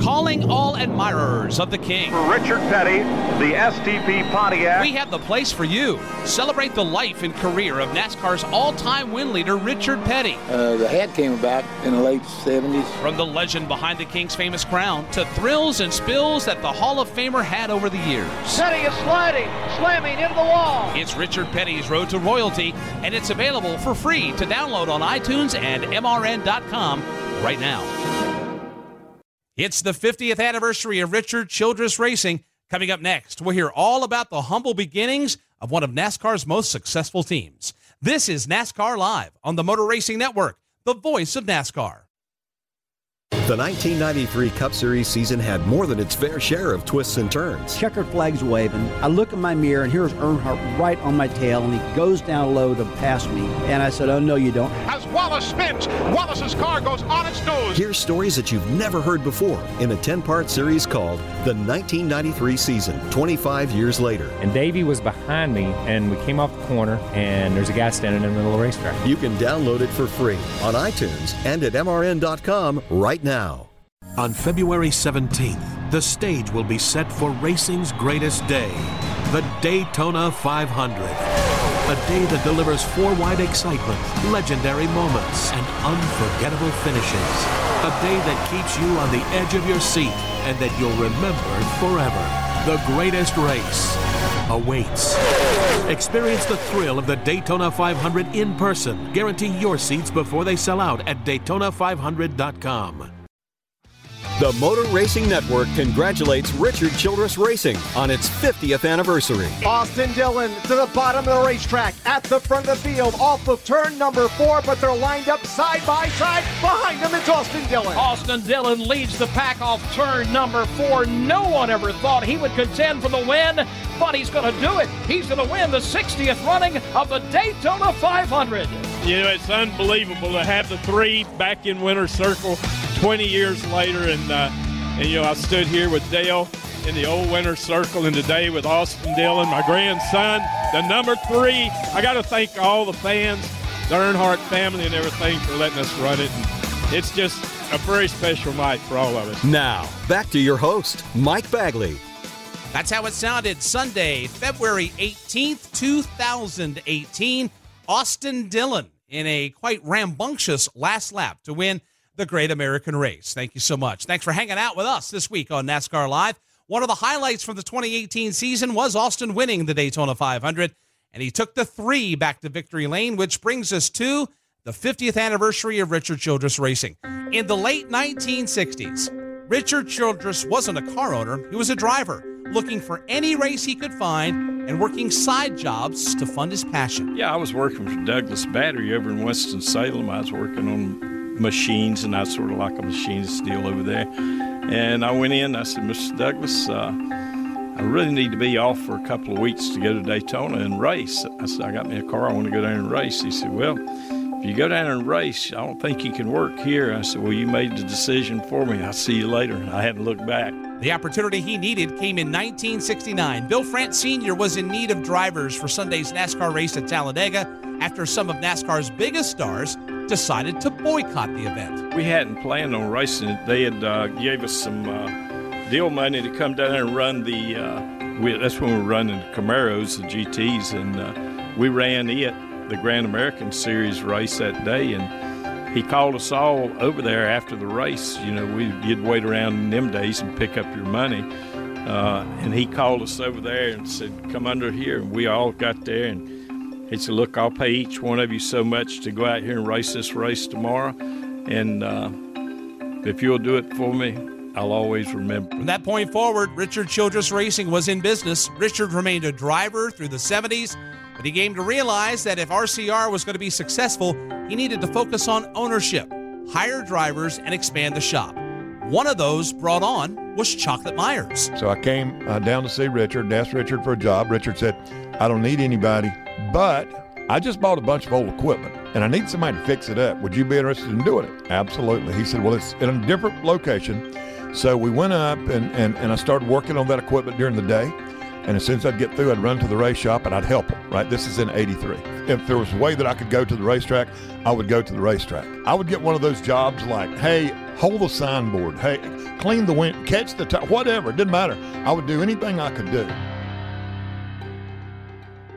Calling all admirers of the King. For Richard Petty, the STP Pontiac. We have the place for you. Celebrate the life and career of NASCAR's all-time win leader, Richard Petty. Uh, the hat came about in the late 70s. From the legend behind the King's famous crown to thrills and spills that the Hall of Famer had over the years. Petty is sliding, slamming into the wall. It's Richard Petty's Road to Royalty, and it's available for free to download on iTunes and MRN.com right now. It's the 50th anniversary of Richard Childress Racing. Coming up next, we'll hear all about the humble beginnings of one of NASCAR's most successful teams. This is NASCAR Live on the Motor Racing Network, the voice of NASCAR. The 1993 Cup Series season had more than its fair share of twists and turns. Checkered flags waving. I look in my mirror and here's Earnhardt right on my tail, and he goes down low to pass me. And I said, "Oh no, you don't." As Wallace spins, Wallace's car goes on its nose. Hear stories that you've never heard before in a 10-part series called The 1993 Season, 25 years later. And Davey was behind me, and we came off the corner, and there's a guy standing in the middle of the racetrack. You can download it for free on iTunes and at MRN.com right now. On February 17th, the stage will be set for racing's greatest day, the Daytona 500. A day that delivers four-wide excitement, legendary moments, and unforgettable finishes. A day that keeps you on the edge of your seat and that you'll remember forever. The greatest race awaits. Experience the thrill of the Daytona 500 in person. Guarantee your seats before they sell out at Daytona500.com. The Motor Racing Network congratulates Richard Childress Racing on its 50th anniversary. Austin Dillon to the bottom of the racetrack at the front of the field off of turn number four, but they're lined up side by side. Behind them, it's Austin Dillon. Austin Dillon leads the pack off turn number four. No one ever thought he would contend for the win, but he's going to do it. He's going to win the 60th running of the Daytona 500. You know, it's unbelievable to have the three back in winter circle 20 years later. And, uh, and, you know, I stood here with Dale in the old winter circle and today with Austin Dillon, my grandson, the number three. I got to thank all the fans, the Earnhardt family, and everything for letting us run it. And it's just a very special night for all of us. Now, back to your host, Mike Bagley. That's how it sounded Sunday, February 18th, 2018. Austin Dillon in a quite rambunctious last lap to win the Great American Race. Thank you so much. Thanks for hanging out with us this week on NASCAR Live. One of the highlights from the 2018 season was Austin winning the Daytona 500, and he took the three back to victory lane, which brings us to the 50th anniversary of Richard Childress Racing. In the late 1960s, Richard Childress wasn't a car owner, he was a driver, looking for any race he could find and working side jobs to fund his passion. Yeah, I was working for Douglas Battery over in Winston-Salem. I was working on machines, and I sort of like a machinist deal over there. And I went in, I said, Mr. Douglas, uh, I really need to be off for a couple of weeks to go to Daytona and race. I said, I got me a car, I want to go down and race. He said, Well, if you go down and race, I don't think you can work here. I said, Well, you made the decision for me. I'll see you later. I hadn't looked back. The opportunity he needed came in 1969. Bill France Sr. was in need of drivers for Sunday's NASCAR race at Talladega after some of NASCAR's biggest stars decided to boycott the event. We hadn't planned on racing it. They had uh, gave us some uh, deal money to come down and run the. Uh, we, that's when we were running the Camaros, the GTs, and uh, we ran it, the Grand American Series race that day, and he called us all over there after the race. You know, we you'd wait around in them days and pick up your money. Uh, and he called us over there and said, "Come under here." And we all got there, and he said, "Look, I'll pay each one of you so much to go out here and race this race tomorrow, and uh, if you'll do it for me, I'll always remember." From that point forward, Richard Childress Racing was in business. Richard remained a driver through the 70s, but he came to realize that if RCR was going to be successful, he needed to focus on ownership, hire drivers, and expand the shop. One of those brought on was Chocolate Myers. So I came uh, down to see Richard and asked Richard for a job. Richard said, I don't need anybody, but I just bought a bunch of old equipment and I need somebody to fix it up. Would you be interested in doing it? Absolutely. He said, Well, it's in a different location. So we went up and, and, and I started working on that equipment during the day. And as soon as I'd get through, I'd run to the race shop and I'd help them, right? This is in 83. If there was a way that I could go to the racetrack, I would go to the racetrack. I would get one of those jobs like, hey, hold the signboard, hey, clean the wind, catch the tire, whatever. It didn't matter. I would do anything I could do.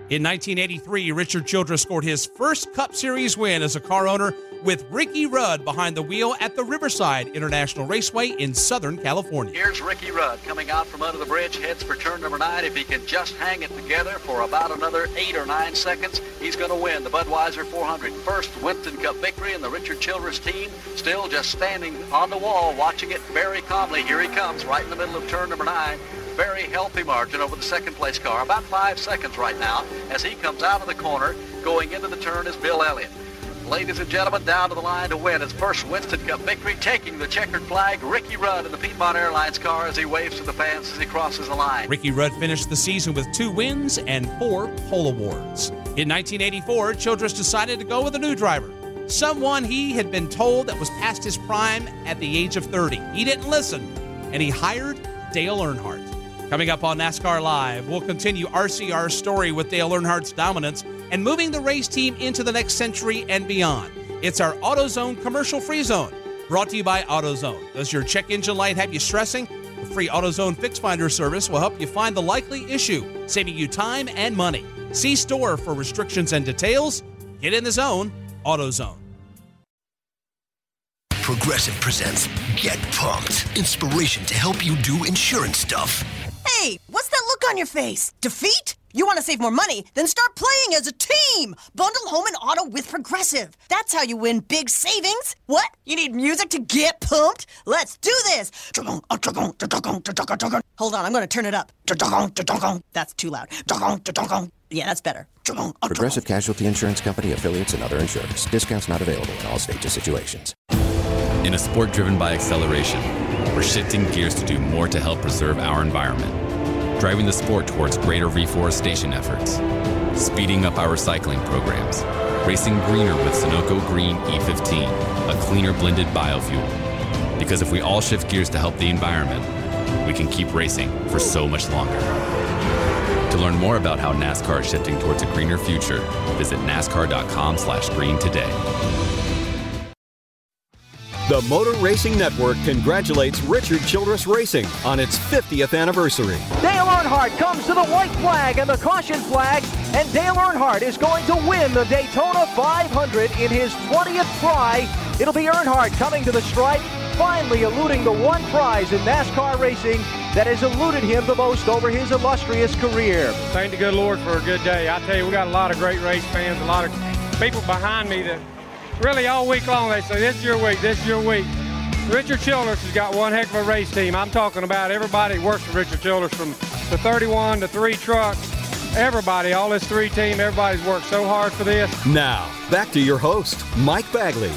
In 1983, Richard Childress scored his first Cup Series win as a car owner with Ricky Rudd behind the wheel at the Riverside International Raceway in Southern California. Here's Ricky Rudd coming out from under the bridge, heads for turn number nine. If he can just hang it together for about another eight or nine seconds, he's going to win the Budweiser 400. First Winston Cup victory, and the Richard Childress team still just standing on the wall, watching it very calmly. Here he comes, right in the middle of turn number nine very healthy margin over the second place car, about five seconds right now as he comes out of the corner. Going into the turn is Bill Elliott. Ladies and gentlemen, down to the line to win his first Winston Cup victory, taking the checkered flag, Ricky Rudd in the Piedmont Airlines car as he waves to the fans as he crosses the line. Ricky Rudd finished the season with two wins and four pole awards. In 1984, Childress decided to go with a new driver, someone he had been told that was past his prime at the age of 30. He didn't listen, and he hired Dale Earnhardt. Coming up on NASCAR Live, we'll continue RCR's story with Dale Earnhardt's dominance and moving the race team into the next century and beyond. It's our AutoZone commercial free zone, brought to you by AutoZone. Does your check engine light have you stressing? The free AutoZone Fix Finder service will help you find the likely issue, saving you time and money. See store for restrictions and details. Get in the zone, AutoZone. Progressive presents Get Pumped. Inspiration to help you do insurance stuff. Hey, what's that look on your face? Defeat? You want to save more money? Then start playing as a team! Bundle home and auto with Progressive. That's how you win big savings. What? You need music to get pumped? Let's do this! Hold on, I'm going to turn it up. That's too loud. Yeah, that's better. Progressive Casualty Insurance Company affiliates and other insurers. Discounts not available in all states or situations. In a sport driven by acceleration, we're shifting gears to do more to help preserve our environment, driving the sport towards greater reforestation efforts, speeding up our recycling programs, racing greener with Sunoco Green E15, a cleaner blended biofuel. Because if we all shift gears to help the environment, we can keep racing for so much longer. To learn more about how NASCAR is shifting towards a greener future, visit nascar.com/green today. The Motor Racing Network congratulates Richard Childress Racing on its 50th anniversary. Dale Earnhardt comes to the white flag and the caution flag, and Dale Earnhardt is going to win the Daytona 500 in his 20th try. It'll be Earnhardt coming to the stripe, finally eluding the one prize in NASCAR racing that has eluded him the most over his illustrious career. Thank the good Lord for a good day. I tell you, we got a lot of great race fans, a lot of people behind me that really all week long they say, this is your week, this is your week. Richard Childress has got one heck of a race team. I'm talking about everybody that works for Richard Childress from the 31 to three trucks. Everybody, all this three team, everybody's worked so hard for this. Now, back to your host, Mike Bagley.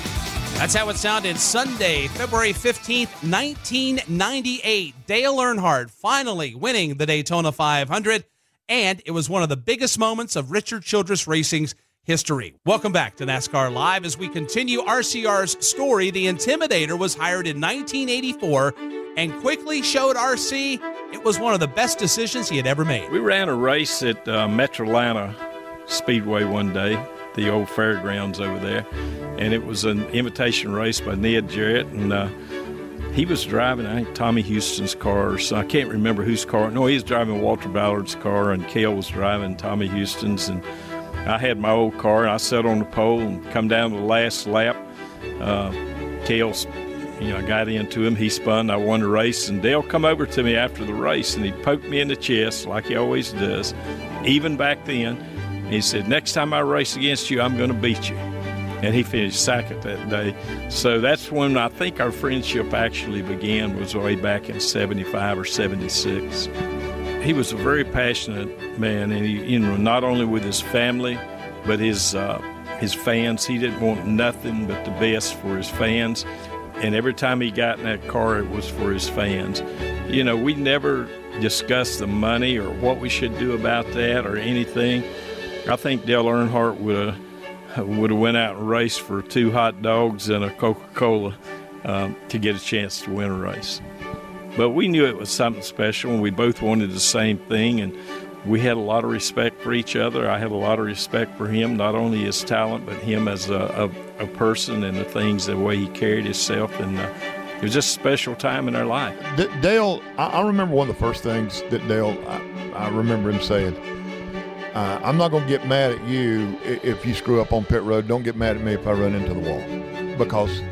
That's how it sounded Sunday, February 15th, 1998. Dale Earnhardt finally winning the Daytona 500, and it was one of the biggest moments of Richard Childress Racing's history. Welcome back to NASCAR Live as we continue RCR's story. The Intimidator was hired in 1984 and quickly showed RC it was one of the best decisions he had ever made. We ran a race at uh, Metro Atlanta Speedway one day, the old fairgrounds over there, and it was an invitation race by Ned Jarrett, and uh, he was driving, I think, Tommy Houston's car, so I can't remember whose car. No, he was driving Walter Ballard's car, and Cale was driving Tommy Houston's, and I had my old car, and I sat on the pole and come down to the last lap. Uh, you know, got into him. He spun. I won the race, and Dale come over to me after the race, and he poked me in the chest like he always does, even back then. He said, "Next time I race against you, I'm going to beat you." And he finished second that day. So that's when I think our friendship actually began. Was way back in '75 or '76 he was a very passionate man, and he, you know, not only with his family, but his uh, his fans. He didn't want nothing but the best for his fans, and every time he got in that car, it was for his fans. You know, we never discussed the money or what we should do about that or anything. I think Dale Earnhardt would have would have went out and raced for two hot dogs and a Coca Cola um, to get a chance to win a race. But we knew it was something special, and we both wanted the same thing, and we had a lot of respect for each other. I had a lot of respect for him, not only his talent, but him as a, a, a person and the things, the way he carried himself, and uh, it was just a special time in our life. D- Dale, I, I remember one of the first things that Dale, I, I remember him saying, uh, I'm not going to get mad at you if you screw up on pit road. Don't get mad at me if I run into the wall, because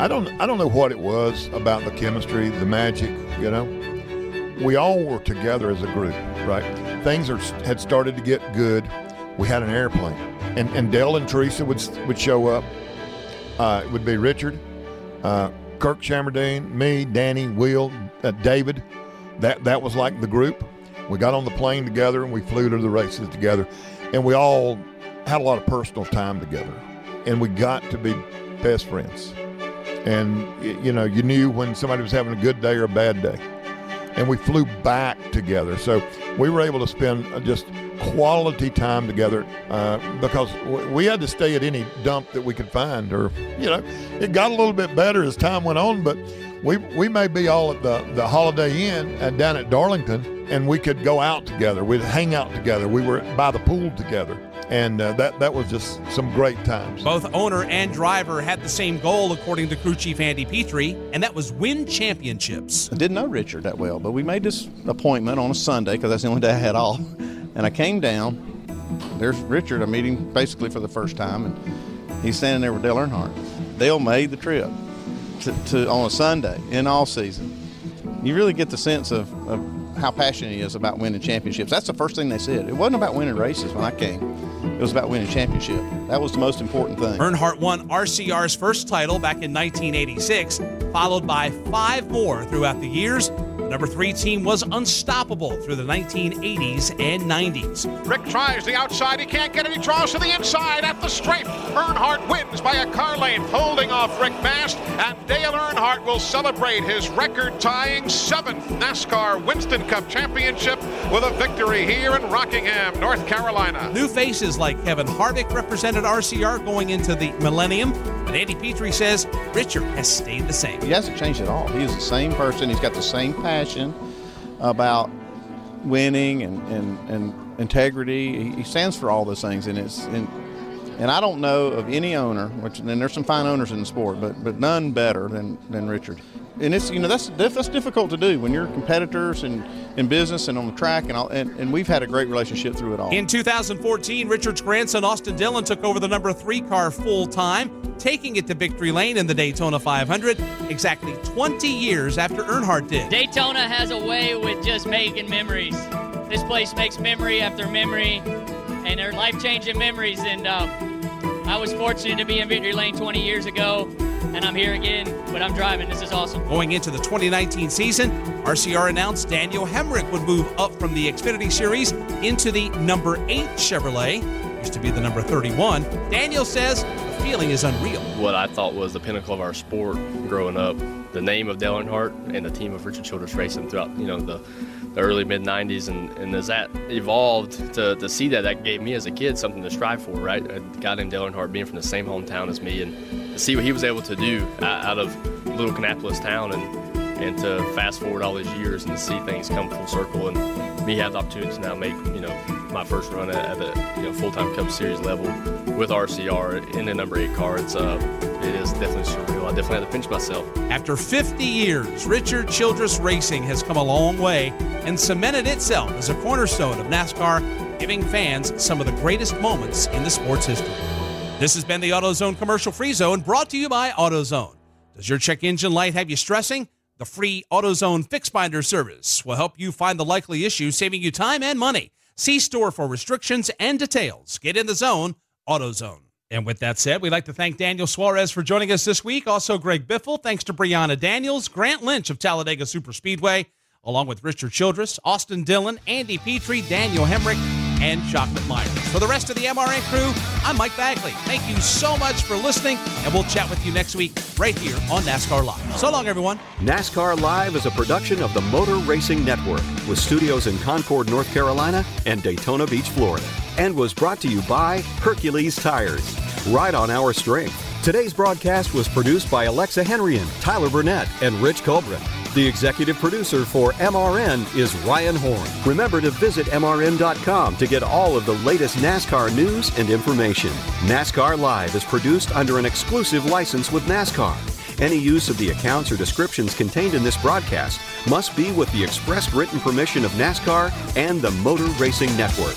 I don't I don't know what it was about the chemistry, the magic. You know, we all were together as a group, right? Things are, had started to get good. We had an airplane, and and Dale and Teresa would would show up. Uh, it would be Richard, uh, Kirk Shelmerdine, me, Danny, Will, uh, David. That that was like the group. We got on the plane together and we flew to the races together, and we all had a lot of personal time together, and we got to be best friends. And you know, you knew when somebody was having a good day or a bad day, and we flew back together. So we were able to spend just quality time together uh, because we had to stay at any dump that we could find, or you know, it got a little bit better as time went on, but we we may be all at the the Holiday Inn and down at Darlington, and we could go out together. We'd hang out together. We were by the pool together, and uh, that that was just some great times. Both owner and driver had the same goal, according to crew chief Andy Petree, and that was win championships. I didn't know Richard that well, but we made this appointment on a Sunday because that's the only day I had off. And I came down. There's Richard. I meet him basically for the first time, and he's standing there with Dale Earnhardt. Dale made the trip to, to on a Sunday in all season. You really get the sense of, of how passionate he is about winning championships. That's the first thing they said. It wasn't about winning races when I came. It was about winning championship. That was the most important thing. Earnhardt won RCR's first title back in 1986, followed by five more throughout the years. The number three team was unstoppable through the 1980s and 90s. Rick tries the outside. He can't get it. He draws to the inside at the straight. Earnhardt wins by a car length, holding off Rick Mast. And Dale Earnhardt will celebrate his record tying seventh NASCAR Winston Cup championship with a victory here in Rockingham, North Carolina. New faces like Kevin Harvick represented RCR going into the millennium, but Andy Petree says Richard has stayed the same. He hasn't changed at all. He is the same person. He's got the same passion about winning and, and, and integrity. He, he stands for all those things, and it's and, and I don't know of any owner, which and there's some fine owners in the sport, but but none better than, than Richard. And it's you know that's that's difficult to do when you're competitors and in business and on the track and all. And, and we've had a great relationship through it all. In 2014, Richard's grandson Austin Dillon took over the number three car full time, taking it to victory lane in the Daytona 500 exactly 20 years after Earnhardt did. Daytona has a way with just making memories. This place makes memory after memory, and they're life changing memories. And uh, I was fortunate to be in Victory Lane 20 years ago, and I'm here again, but I'm driving. This is awesome. Going into the 2019 season, RCR announced Daniel Hemric would move up from the Xfinity Series into the number 8 Chevrolet. Used to be the number 31. Daniel says the feeling is unreal. what I thought was the pinnacle of our sport growing up. The name of Dale Earnhardt and the team of Richard Childress Racing throughout, you know, the, the early mid '90s, and, and as that evolved, to, to see that, that gave me as a kid something to strive for, right? A guy named Dale Earnhardt being from the same hometown as me, and to see what he was able to do uh, out of little Kannapolis town, and and to fast forward all these years and to see things come full circle, and me have the opportunity to now make, you know, my first run at, the you know full-time Cup Series level with RCR in the number eight car. It's uh, it is definitely surreal. I definitely had to pinch myself. After 50 years, Richard Childress Racing has come a long way and cemented itself as a cornerstone of NASCAR, giving fans some of the greatest moments in the sport's history. This has been the AutoZone Commercial Free Zone brought to you by AutoZone. Does your check engine light have you stressing? The free AutoZone Fix Finder service will help you find the likely issue, saving you time and money. See store for restrictions and details. Get in the zone, AutoZone. And with that said, we'd like to thank Daniel Suarez for joining us this week. Also, Greg Biffle. Thanks to Brehanna Daniels, Grant Lynch of Talladega Super Speedway, along with Richard Childress, Austin Dillon, Andy Petree, Daniel Hemric, and Chocolate Myers. For the rest of the MRN crew, I'm Mike Bagley. Thank you so much for listening, and we'll chat with you next week right here on NASCAR Live. So long, everyone. NASCAR Live is a production of the Motor Racing Network with studios in Concord, North Carolina and Daytona Beach, Florida. And was brought to you by Hercules Tires. Right on our strength. Today's broadcast was produced by Alexa Henrian, Tyler Burnett, and Rich Colbrin. The executive producer for MRN is Ryan Horn. Remember to visit MRN.com to get all of the latest NASCAR news and information. NASCAR Live is produced under an exclusive license with NASCAR. Any use of the accounts or descriptions contained in this broadcast must be with the express written permission of NASCAR and the Motor Racing Network.